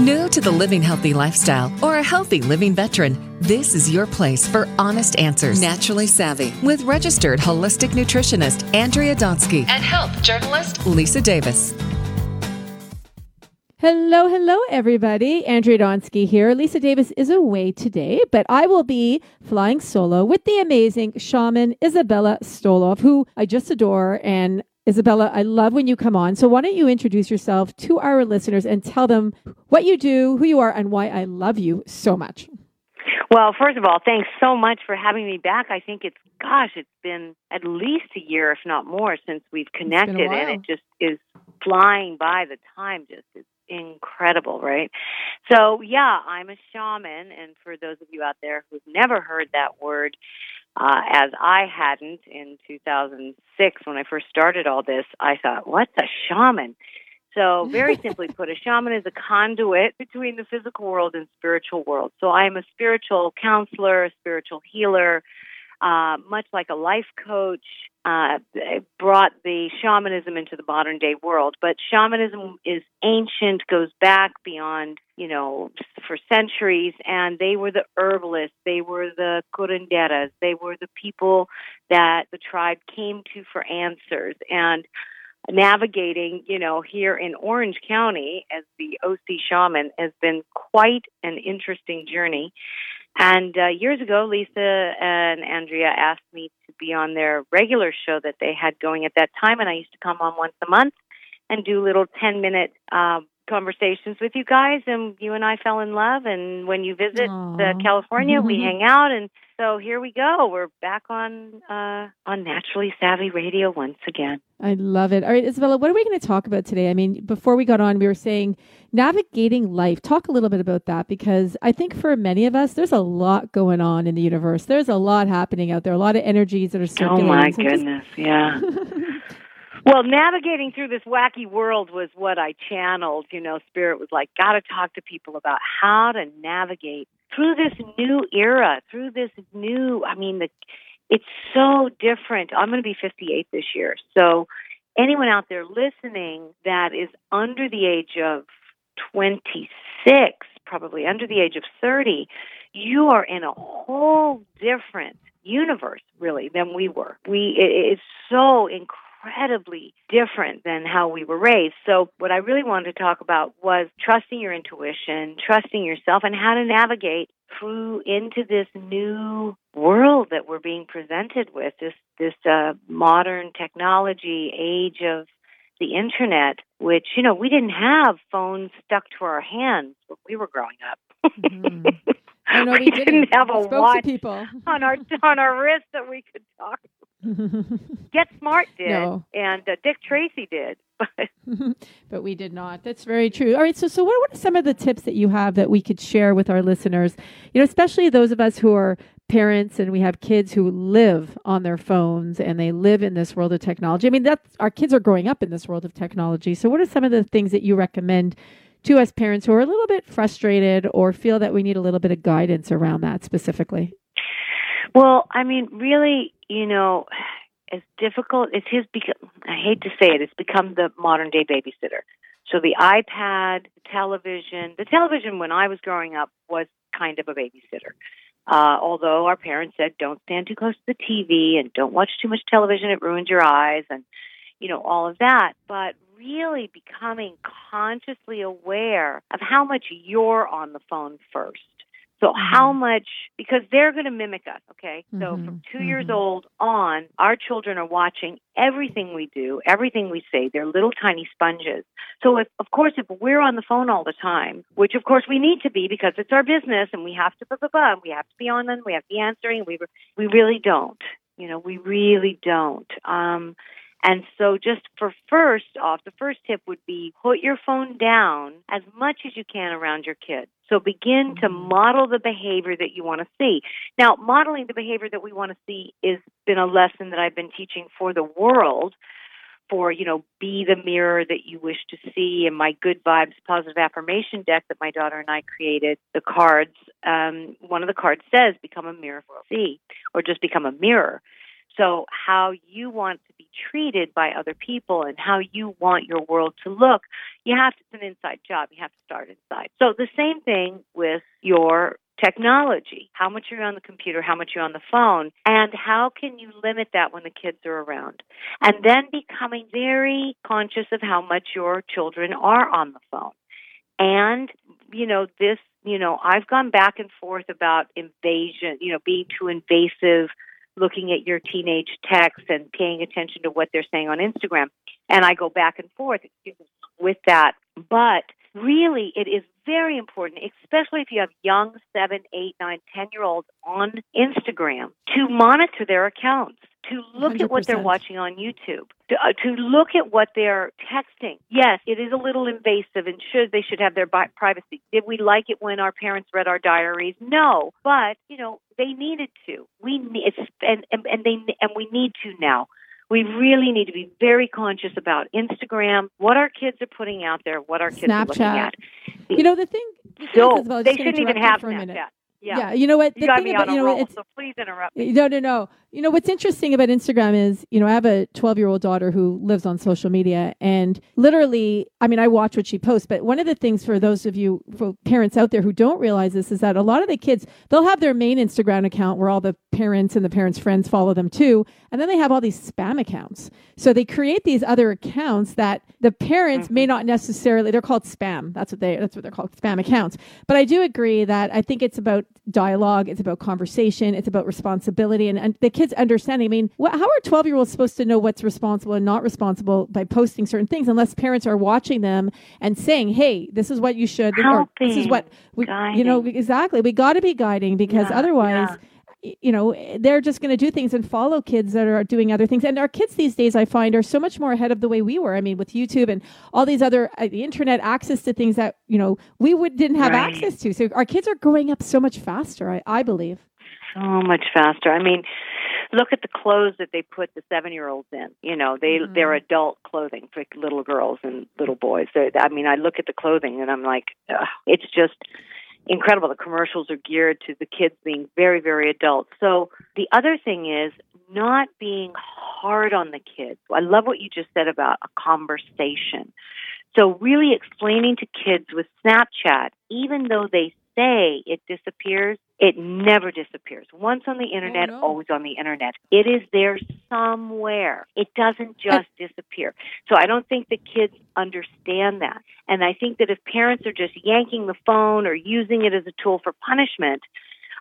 New to the living healthy lifestyle or a healthy living veteran, this is your place for honest answers. Naturally Savvy with registered holistic nutritionist Andrea Donsky and health journalist Lisa Davis. Hello, hello, everybody. Andrea Donsky here. Lisa Davis is away today, but I will be flying solo with the amazing shaman Isabella Stoloff, who I just adore and Isabella, I love when you come on. So why don't you introduce yourself to our listeners and tell them what you do, who you are, and why I love you so much. Well, first of all, thanks so much for having me back. I think it's gosh, it's been at least a year, if not more, since we've connected, and it just is flying by. The time just is incredible, right? So, yeah, I'm a shaman, and for those of you out there who've never heard that word, uh, as I hadn't in 2006 when I first started all this, I thought, what's a shaman? So, very simply put, a shaman is a conduit between the physical world and spiritual world. So, I am a spiritual counselor, a spiritual healer, uh, much like a life coach, uh, brought the shamanism into the modern day world. But shamanism is ancient, goes back beyond, you know, for centuries, and they were the herbalists, they were the curanderas, they were the people that the tribe came to for answers. And navigating, you know, here in Orange County as the OC shaman has been quite an interesting journey. And uh, years ago, Lisa and Andrea asked me to be on their regular show that they had going at that time, and I used to come on once a month and do little 10 minute um, conversations with you guys. And you and I fell in love. And when you visit uh, California, we hang out. And so here we go. We're back on uh, on Naturally Savvy Radio once again. I love it. All right, Isabella, what are we going to talk about today? I mean, before we got on, we were saying navigating life. Talk a little bit about that because I think for many of us, there's a lot going on in the universe. There's a lot happening out there, a lot of energies that are circulating. Oh, my so goodness. Just... Yeah. Well, navigating through this wacky world was what I channeled. You know, Spirit was like, got to talk to people about how to navigate through this new era, through this new, I mean, the, it's so different. I'm going to be 58 this year. So, anyone out there listening that is under the age of 26, probably under the age of 30, you are in a whole different universe, really, than we were. We, it is so incredible incredibly different than how we were raised. So, what I really wanted to talk about was trusting your intuition, trusting yourself, and how to navigate through into this new world that we're being presented with this this uh, modern technology age of the internet, which you know we didn't have phones stuck to our hands when we were growing up. mm-hmm. I know we, we didn't, didn't have a watch people. on our on our wrist that we could talk Get Smart did, no. and uh, Dick Tracy did, but but we did not. That's very true. All right, so so what, what are some of the tips that you have that we could share with our listeners? You know, especially those of us who are parents and we have kids who live on their phones and they live in this world of technology. I mean, that's our kids are growing up in this world of technology. So, what are some of the things that you recommend? To us parents who are a little bit frustrated or feel that we need a little bit of guidance around that specifically? Well, I mean, really, you know, as difficult as his become, I hate to say it, it's become the modern day babysitter. So the iPad, the television, the television when I was growing up was kind of a babysitter. Uh, although our parents said don't stand too close to the TV and don't watch too much television, it ruins your eyes and, you know, all of that. But really becoming consciously aware of how much you're on the phone first so mm-hmm. how much, because they're going to mimic us, okay? So mm-hmm. from 2 mm-hmm. years old on, our children are watching everything we do, everything we say. They're little tiny sponges. So if, of course, if we're on the phone all the time, which of course we need to be because it's our business and we have to, blah, blah, blah, we have to be on them, we have to be answering, we, we really don't. You know, we really don't. Um, and so, just for first off, the first tip would be put your phone down as much as you can around your kid. So, begin to mm-hmm. model the behavior that you want to see. Now, modeling the behavior that we want to see has been a lesson that I've been teaching for the world. For, you know, be the mirror that you wish to see. And my good vibes positive affirmation deck that my daughter and I created, the cards, um, one of the cards says, become a mirror for see, or just become a mirror. So, how you want to be treated by other people and how you want your world to look, you have to, it's an inside job. You have to start inside. So the same thing with your technology. How much you're you on the computer? How much you're you on the phone? And how can you limit that when the kids are around? And then becoming very conscious of how much your children are on the phone. And, you know, this, you know, I've gone back and forth about invasion, you know, being too invasive, looking at your teenage texts and paying attention to what they're saying on Instagram. And I go back and forth with that. But really, it is very important, especially if you have young seven, eight, nine, ten year olds on Instagram, to monitor their accounts, to look 100%. at what they're watching on YouTube, to, uh, to look at what they're texting. Yes, it is a little invasive, and should they should have their bi- privacy. Did we like it when our parents read our diaries? No, but you know they needed to. We need, and, and and they and we need to now we really need to be very conscious about Instagram, what our kids are putting out there, what our kids Snapchat. are looking at. You know the thing. The so thing is, they shouldn't even have Snapchat. Yeah. yeah. you know what? The you got me about, on a you know, roll, so please interrupt me. No, no, no. You know what's interesting about Instagram is, you know, I have a 12 year old daughter who lives on social media, and literally, I mean, I watch what she posts. But one of the things for those of you for parents out there who don't realize this is that a lot of the kids they'll have their main Instagram account where all the parents and the parents' friends follow them too, and then they have all these spam accounts. So they create these other accounts that the parents mm-hmm. may not necessarily. They're called spam. That's what they. That's what they're called, spam accounts. But I do agree that I think it's about dialogue. It's about conversation. It's about responsibility, and, and the kids understanding. I mean, wh- how are 12 year olds supposed to know what's responsible and not responsible by posting certain things unless parents are watching them and saying, hey, this is what you should, Helping, this is what we, guiding. you know, exactly. We got to be guiding because yeah, otherwise, yeah you know they're just going to do things and follow kids that are doing other things and our kids these days i find are so much more ahead of the way we were i mean with youtube and all these other uh, the internet access to things that you know we would didn't have right. access to so our kids are growing up so much faster i, I believe so much faster i mean look at the clothes that they put the seven year olds in. You know, they mm-hmm. they're adult clothing for little girls and little boys. They're, I mean, I look at the clothing and I'm like, ugh, it's just incredible. The commercials are geared to the kids being very very adult. So the other thing is not being hard on the kids. I love what you just said about a conversation. So really explaining to kids with Snapchat, even though they say it disappears, it never disappears. Once on the oh, internet, oh, no. always on the internet. It is there somewhere. It doesn't just disappear. So I don't think the kids understand that. And I think that if parents are just yanking the phone or using it as a tool for punishment,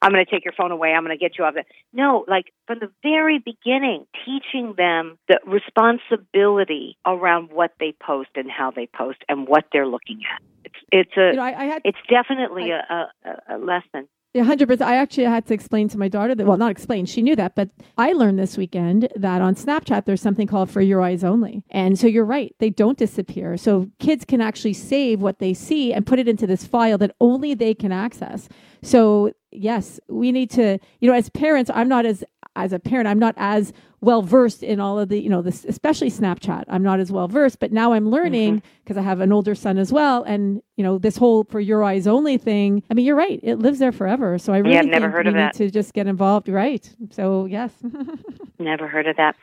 I'm going to take your phone away. I'm going to get you off it. No, like from the very beginning, teaching them the responsibility around what they post and how they post and what they're looking at. It's it's a you know, I, I had, it's definitely I, a, a, a lesson. Yeah, hundred percent. I actually had to explain to my daughter that. Well, not explain. She knew that, but I learned this weekend that on Snapchat there's something called "For Your Eyes Only," and so you're right; they don't disappear. So kids can actually save what they see and put it into this file that only they can access. So yes, we need to. You know, as parents, I'm not as as a parent, I'm not as well versed in all of the, you know, this, especially Snapchat. I'm not as well versed, but now I'm learning because mm-hmm. I have an older son as well. And, you know, this whole for your eyes only thing, I mean, you're right. It lives there forever. So I really yeah, I've never heard of that. to just get involved. Right. So, yes. never heard of that.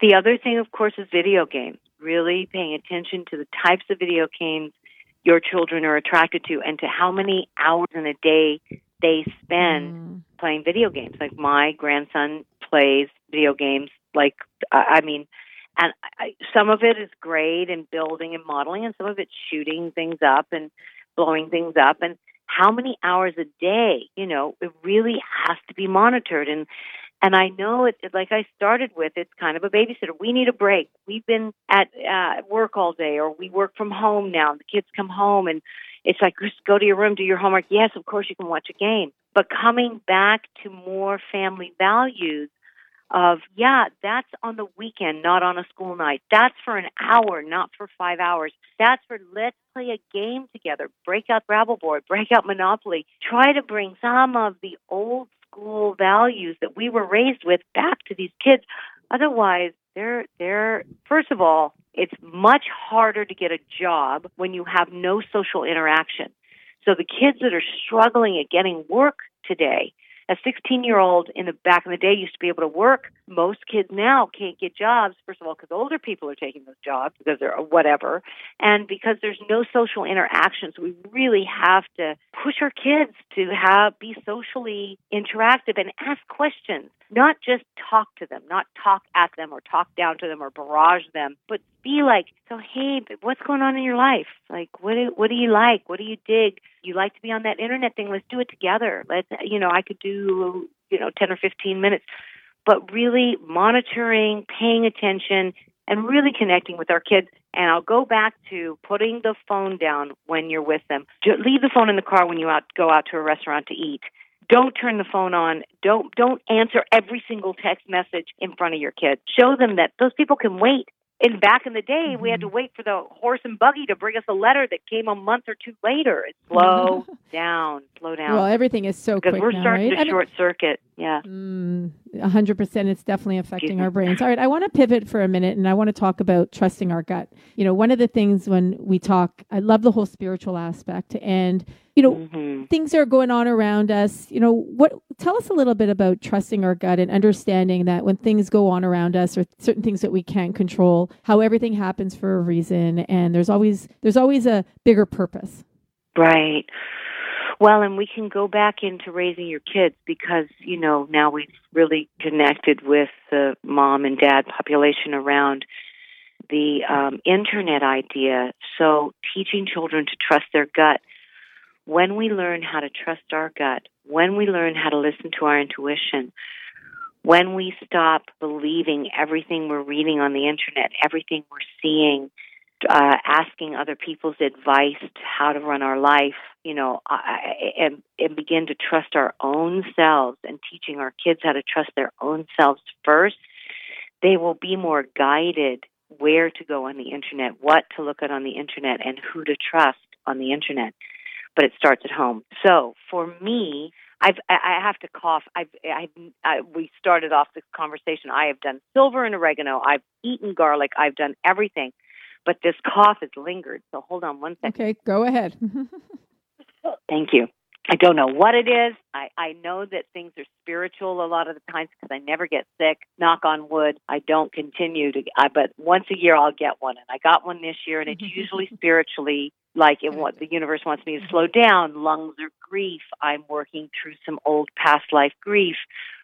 The other thing, of course, is video games. Really paying attention to the types of video games your children are attracted to and to how many hours in a day they spend mm. playing video games. Like my grandson plays video games like I mean, and I, some of it is great and building and modeling, and some of it's shooting things up and blowing things up. And how many hours a day? You know, it really has to be monitored. And and I know it, like I started with, it's kind of a babysitter. We need a break. We've been at uh, work all day, or we work from home now. The kids come home, and it's like just go to your room, do your homework. Yes, of course you can watch a game, but coming back to more family values of, yeah, that's on the weekend, not on a school night. That's for an hour, not for five hours. That's for let's play a game together. Break out Scrabbleboard, break out Monopoly. Try to bring some of the old school values that we were raised with back to these kids. Otherwise, they're they're first of all, it's much harder to get a job when you have no social interaction. So the kids that are struggling at getting work today, A 16 year old in the back in the day used to be able to work. Most kids now can't get jobs, first of all, because older people are taking those jobs because they're uh, whatever, and because there's no social interaction. So we really have to push our kids to have be socially interactive and ask questions, not just talk to them, not talk at them or talk down to them or barrage them, but be like, so hey, what's going on in your life? Like, what do, what do you like? What do you dig? You like to be on that internet thing? Let's do it together. Let's, you know, I could do, you know, 10 or 15 minutes, but really monitoring, paying attention, and really connecting with our kids. And I'll go back to putting the phone down when you're with them. Leave the phone in the car when you out, go out to a restaurant to eat don't turn the phone on don't don't answer every single text message in front of your kids show them that those people can wait and back in the day, mm-hmm. we had to mm-hmm. wait for the horse and buggy to bring us a letter that came a month or two later. Slow down, slow down. Well, everything is so because quick we're now, starting right? to short circuit. Yeah, mm, a hundred percent. It's definitely affecting our brains. All right, I want to pivot for a minute, and I want to talk about trusting our gut. You know, one of the things when we talk, I love the whole spiritual aspect, and you know mm-hmm. things are going on around us. You know what tell us a little bit about trusting our gut and understanding that when things go on around us or certain things that we can't control how everything happens for a reason and there's always there's always a bigger purpose. Right. Well and we can go back into raising your kids because you know now we've really connected with the mom and dad population around the um, internet idea. So teaching children to trust their gut when we learn how to trust our gut, when we learn how to listen to our intuition, when we stop believing everything we're reading on the internet, everything we're seeing, uh, asking other people's advice to how to run our life, you know, I, and, and begin to trust our own selves and teaching our kids how to trust their own selves first, they will be more guided where to go on the internet, what to look at on the internet, and who to trust on the internet but it starts at home. So for me, I've I have to cough. I've I've I, we started off this conversation. I have done silver and oregano. I've eaten garlic. I've done everything, but this cough has lingered. So hold on one second. Okay, go ahead. Thank you. I don't know what it is. I, I know that things are spiritual a lot of the times because I never get sick. Knock on wood. I don't continue to, I, but once a year I'll get one. And I got one this year, and it's usually spiritually like in what the universe wants me to slow down. Lungs or grief. I'm working through some old past life grief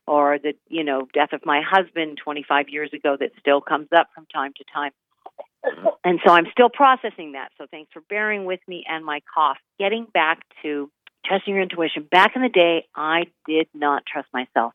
or the, you know, death of my husband 25 years ago that still comes up from time to time. Mm-hmm. And so I'm still processing that. So thanks for bearing with me and my cough. Getting back to trusting your intuition. Back in the day, I did not trust myself.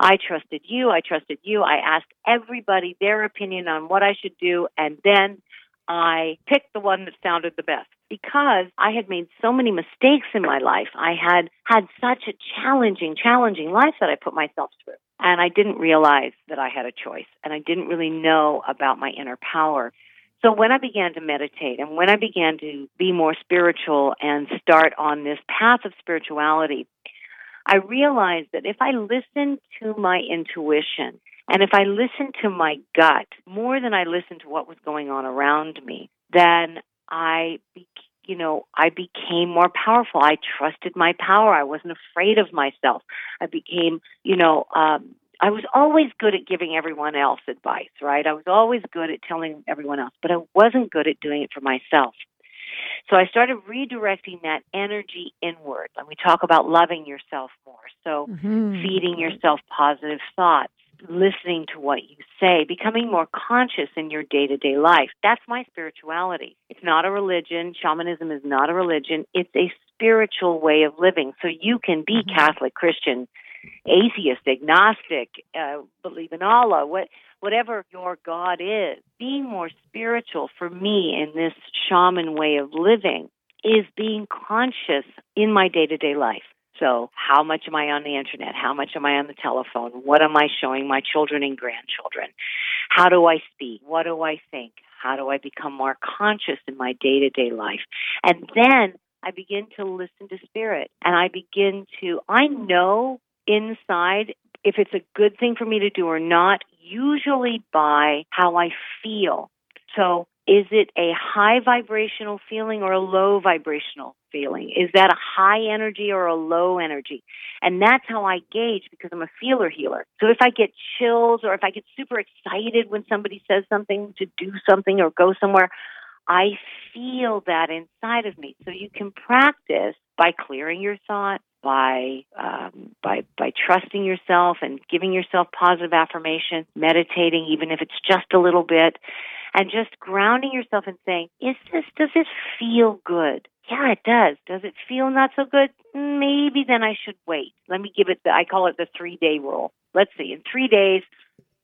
I trusted you. I trusted you. I asked everybody their opinion on what I should do, and then I picked the one that sounded the best because I had made so many mistakes in my life. I had had such a challenging, challenging life that I put myself through. And I didn't realize that I had a choice, and I didn't really know about my inner power. So when I began to meditate and when I began to be more spiritual and start on this path of spirituality, I realized that if I listened to my intuition and if I listened to my gut more than I listened to what was going on around me, then I, you know, I became more powerful. I trusted my power. I wasn't afraid of myself. I became, you know, um, I was always good at giving everyone else advice, right? I was always good at telling everyone else, but I wasn't good at doing it for myself. So I started redirecting that energy inward. And we talk about loving yourself more. So mm-hmm. feeding yourself positive thoughts, listening to what you say, becoming more conscious in your day to day life. That's my spirituality. It's not a religion. Shamanism is not a religion. It's a spiritual way of living. So you can be mm-hmm. Catholic, Christian, atheist, agnostic, uh, believe in Allah, what, whatever your God is. Being more spiritual for me in this shaman way of living is being conscious in my day to day life. So, how much am I on the internet? How much am I on the telephone? What am I showing my children and grandchildren? How do I speak? What do I think? How do I become more conscious in my day to day life? And then I begin to listen to spirit and I begin to, I know inside if it's a good thing for me to do or not, usually by how I feel. So is it a high vibrational feeling or a low vibrational feeling? Is that a high energy or a low energy? And that's how I gauge because I'm a feeler healer. So if I get chills or if I get super excited when somebody says something to do something or go somewhere, I feel that inside of me. So you can practice by clearing your thought, by um, by by trusting yourself and giving yourself positive affirmation, meditating, even if it's just a little bit, and just grounding yourself and saying, "Is this? Does this feel good? Yeah, it does. Does it feel not so good? Maybe then I should wait. Let me give it. The, I call it the three day rule. Let's see. In three days,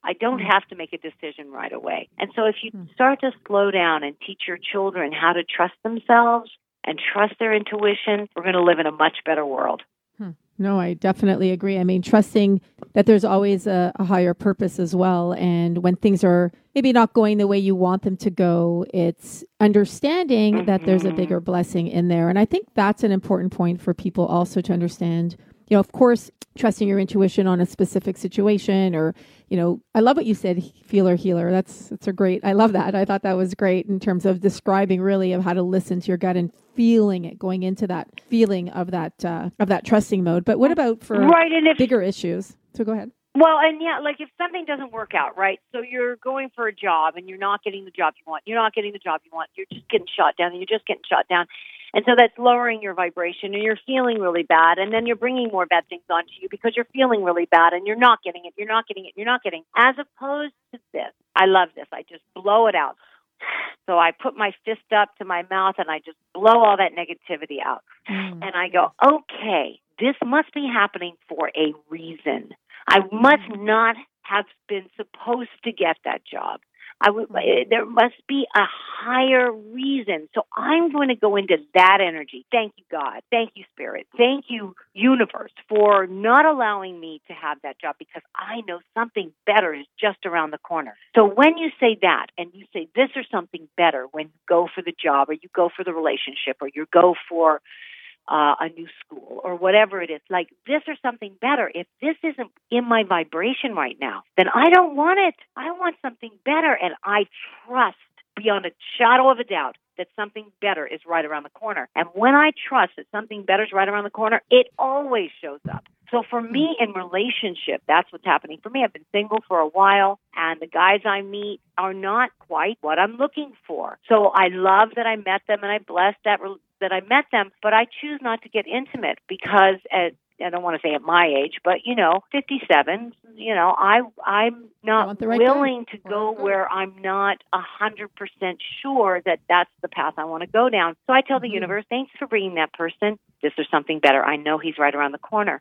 I don't have to make a decision right away. And so if you hmm. start to slow down and teach your children how to trust themselves and trust their intuition, we're going to live in a much better world. Hmm. No, I definitely agree. I mean, trusting that there's always a, a, higher purpose as well. And when things are maybe not going the way you want them to go, it's understanding that there's a bigger mm-hmm. blessing in there. And I think that's an important point for people also to understand. You know, of course, trusting your intuition on a specific situation or you know, I love what you said, feeler healer. That's that's a great. I love that. I thought that was great in terms of describing really of how to listen to your gut and feeling it, going into that feeling of that uh, of that trusting mode. But what about for right, and if, bigger issues? So go ahead. Well, and yeah, like if something doesn't work out, right? So you're going for a job and you're not getting the job you want. You're not getting the job you want. You're just getting shot down and you're just getting shot down. And so that's lowering your vibration and you're feeling really bad. And then you're bringing more bad things onto you because you're feeling really bad and you're not getting it. You're not getting it. You're not getting, as opposed to this. I love this. I just blow it out. So I put my fist up to my mouth and I just blow all that negativity out. Mm. And I go, okay, this must be happening for a reason. I must mm. not have been supposed to get that job. I would, eh, there must be a higher reason. So I'm going to go into that energy. Thank you, God. Thank you, Spirit. Thank you, universe, for not allowing me to have that job because I know something better is just around the corner. So when you say that and you say this or something better when you go for the job or you go for the relationship or you go for uh, a new school or whatever it is, like this or something better. If this isn't in my vibration right now, then I don't want it. I want something better. And I trust beyond a shadow of a doubt that something better is right around the corner. And when I trust that something better is right around the corner, it always shows up. So for me in relationship, that's what's happening for me. I've been single for a while and the guys I meet are not quite what I'm looking for. So I love that I met them and I bless that that I met them, but I choose not to get intimate because at I don't want to say at my age, but you know, 57, you know, I I'm not right willing guy. to go where I'm not a 100% sure that that's the path I want to go down. So I tell mm-hmm. the universe, thanks for bringing that person. This is something better. I know he's right around the corner.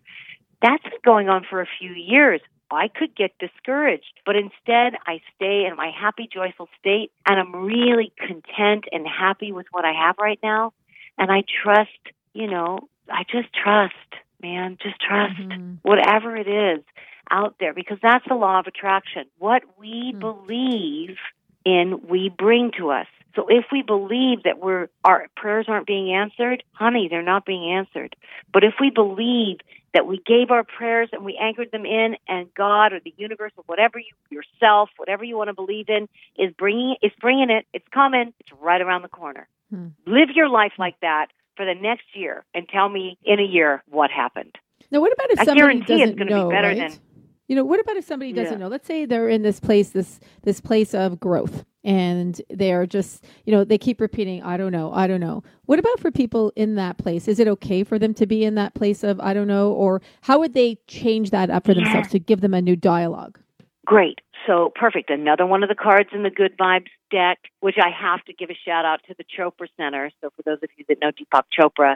That's been going on for a few years. I could get discouraged, but instead I stay in my happy, joyful state and I'm really content and happy with what I have right now. And I trust, you know, I just trust, man, just trust mm-hmm. whatever it is out there because that's the law of attraction. What we mm-hmm. believe in, we bring to us. So if we believe that we're our prayers aren't being answered, honey, they're not being answered. But if we believe that we gave our prayers and we anchored them in, and God or the universe or whatever you yourself, whatever you want to believe in, is bringing is bringing it. It's coming. It's right around the corner. Hmm. Live your life like that for the next year, and tell me in a year what happened. Now, what about if I somebody doesn't to be better right? than you know, what about if somebody doesn't yeah. know? Let's say they're in this place, this this place of growth, and they're just, you know, they keep repeating, "I don't know, I don't know." What about for people in that place? Is it okay for them to be in that place of "I don't know," or how would they change that up for yeah. themselves to give them a new dialogue? Great. So perfect. Another one of the cards in the Good Vibes deck, which I have to give a shout out to the Chopra Center. So for those of you that know Deepak Chopra,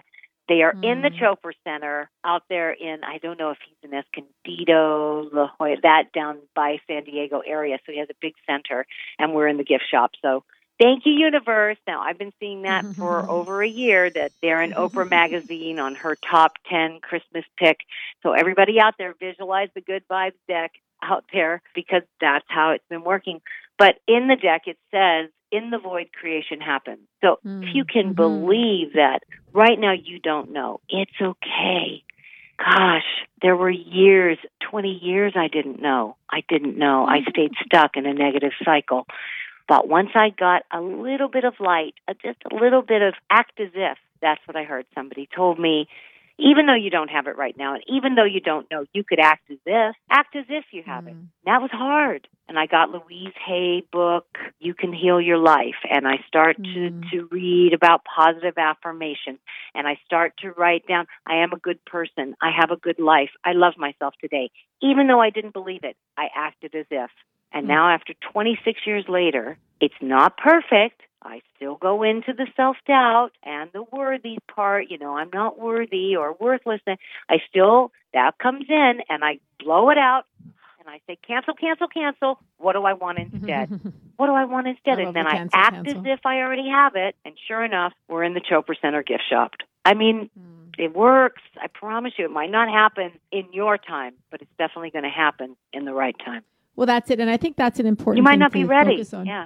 they are mm. in the mm. Chopra Center out there in, I don't know if he's in Escondido, La Jolla, that down by San Diego area. So he has a big center, and we're in the gift shop. So thank you, Universe. Now, I've been seeing that for over a year that they're in Oprah Magazine on her top 10 Christmas pick. So everybody out there, visualize the Good Vibes deck out there because that's how it's been working. But in the deck, it says, in the void, creation happens. So mm. if you can mm-hmm. believe that right now you don't know, it's okay. Gosh, there were years, 20 years I didn't know. I didn't know. I mm-hmm. stayed stuck in a negative cycle. But once I got a little bit of light, just a little bit of act as if, that's what I heard. Somebody told me even though you don't have it right now, and even though you don't know, you could act as if, act as if you have mm. it. That was hard. And I got Louise Hay book, You Can Heal Your Life, and I start mm. to, to read about positive affirmation, and I start to write down, I am a good person, I have a good life, I love myself today. Even though I didn't believe it, I acted as if. And mm. now, after 26 years later, it's not perfect, I still go into the self doubt and the worthy part, you know, I'm not worthy or worthless. I still, that comes in and I blow it out and I say, cancel, cancel, cancel. What do I want instead? what do I want instead? I and then the I act cancel. as if I already have it. And sure enough, we're in the Chopra Center gift shop. I mean, mm. it works. I promise you, it might not happen in your time, but it's definitely going to happen in the right time. Well, that's it. And I think that's an important You might not be ready. Yeah.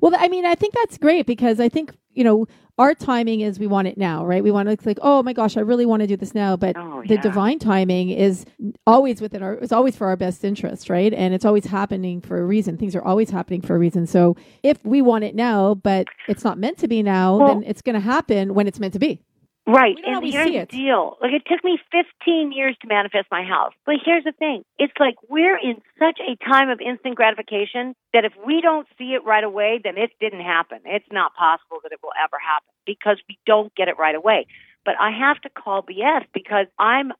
Well, I mean, I think that's great because I think, you know, our timing is we want it now, right? We want to like, oh my gosh, I really want to do this now. But oh, yeah. the divine timing is always within our, it's always for our best interest, right? And it's always happening for a reason. Things are always happening for a reason. So if we want it now, but it's not meant to be now, well, then it's going to happen when it's meant to be. Right. And here's the deal. Like it took me 15 years to manifest my house. But here's the thing. It's like we're in such a time of instant gratification that if we don't see it right away, then it didn't happen. It's not possible that it will ever happen because we don't get it right away. But I have to call BS because I'm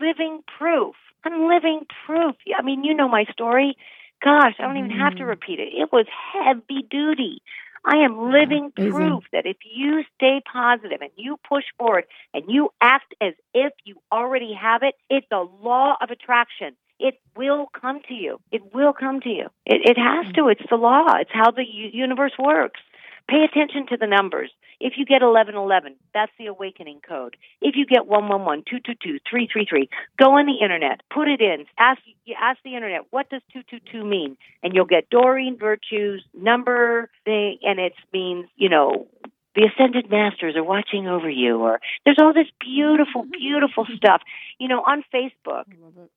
living proof. I'm living proof. I mean, you know my story. Gosh, I don't even have to mm-hmm. repeat it. It was heavy duty. I am living proof that if you stay positive and you push forward and you act as if you already have it, it's a law of attraction. It will come to you. It will come to you. It, it has mm. to. It's the law. It's how the universe works. Pay attention to the numbers. If you get 1111, that's the awakening code. If you get 111, 222, 333, go on the internet, put it in, ask, ask the internet, what does 222 mean? And you'll get Doreen Virtue's number thing, and it means, you know, the ascended masters are watching over you or there's all this beautiful beautiful stuff. You know on facebook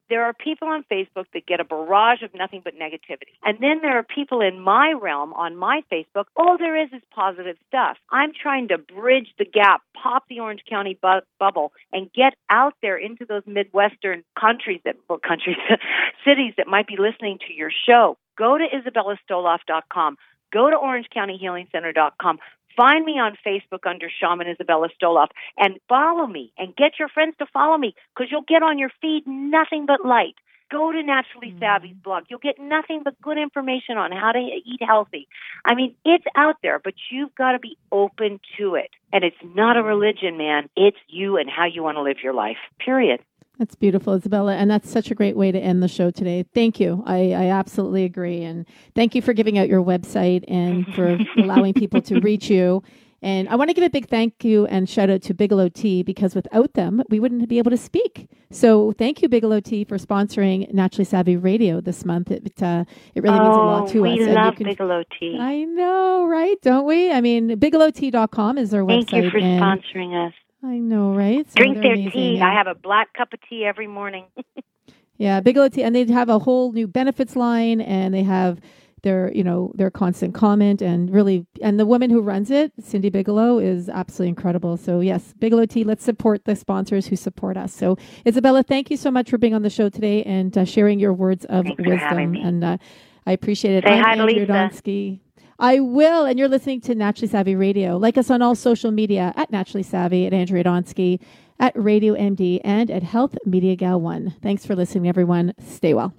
there are people on facebook that get a barrage of nothing but negativity. And then there are people in my realm on my facebook all there is is positive stuff. I'm trying to bridge the gap pop the orange county bu- bubble and get out there into those midwestern countries that well countries cities that might be listening to your show. Go to isabellastoloff.com go to orangecountyhealingcenter.com Find me on Facebook under Shaman Isabella Stoloff and follow me and get your friends to follow me because you'll get on your feed nothing but light. Go to Naturally mm-hmm. Savvy's blog. You'll get nothing but good information on how to eat healthy. I mean, it's out there, but you've got to be open to it. And it's not a religion, man. It's you and how you want to live your life, period. That's beautiful, Isabella. And that's such a great way to end the show today. Thank you. I, I absolutely agree. And thank you for giving out your website and for allowing people to reach you. And I want to give a big thank you and shout out to Bigelow Tea because without them, we wouldn't be able to speak. So thank you, Bigelow Tea, for sponsoring Naturally Savvy Radio this month. It, uh, it really oh, means a lot to we us. We love can, Bigelow Tea. I know, right? Don't we? I mean, bigelowtea.com is our thank website. Thank you for sponsoring us. I know, right? So Drink their amazing. tea. I have a black cup of tea every morning. yeah, Bigelow Tea, and they have a whole new benefits line, and they have their, you know, their constant comment, and really, and the woman who runs it, Cindy Bigelow, is absolutely incredible. So yes, Bigelow Tea. Let's support the sponsors who support us. So Isabella, thank you so much for being on the show today and uh, sharing your words of Thanks wisdom, and uh, I appreciate it. Say I'm hi to Andrea Lisa. Donsky. I will. And you're listening to Naturally Savvy Radio. Like us on all social media at Naturally Savvy, at Andrea Donsky, at Radio MD, and at Health Media Gal 1. Thanks for listening, everyone. Stay well.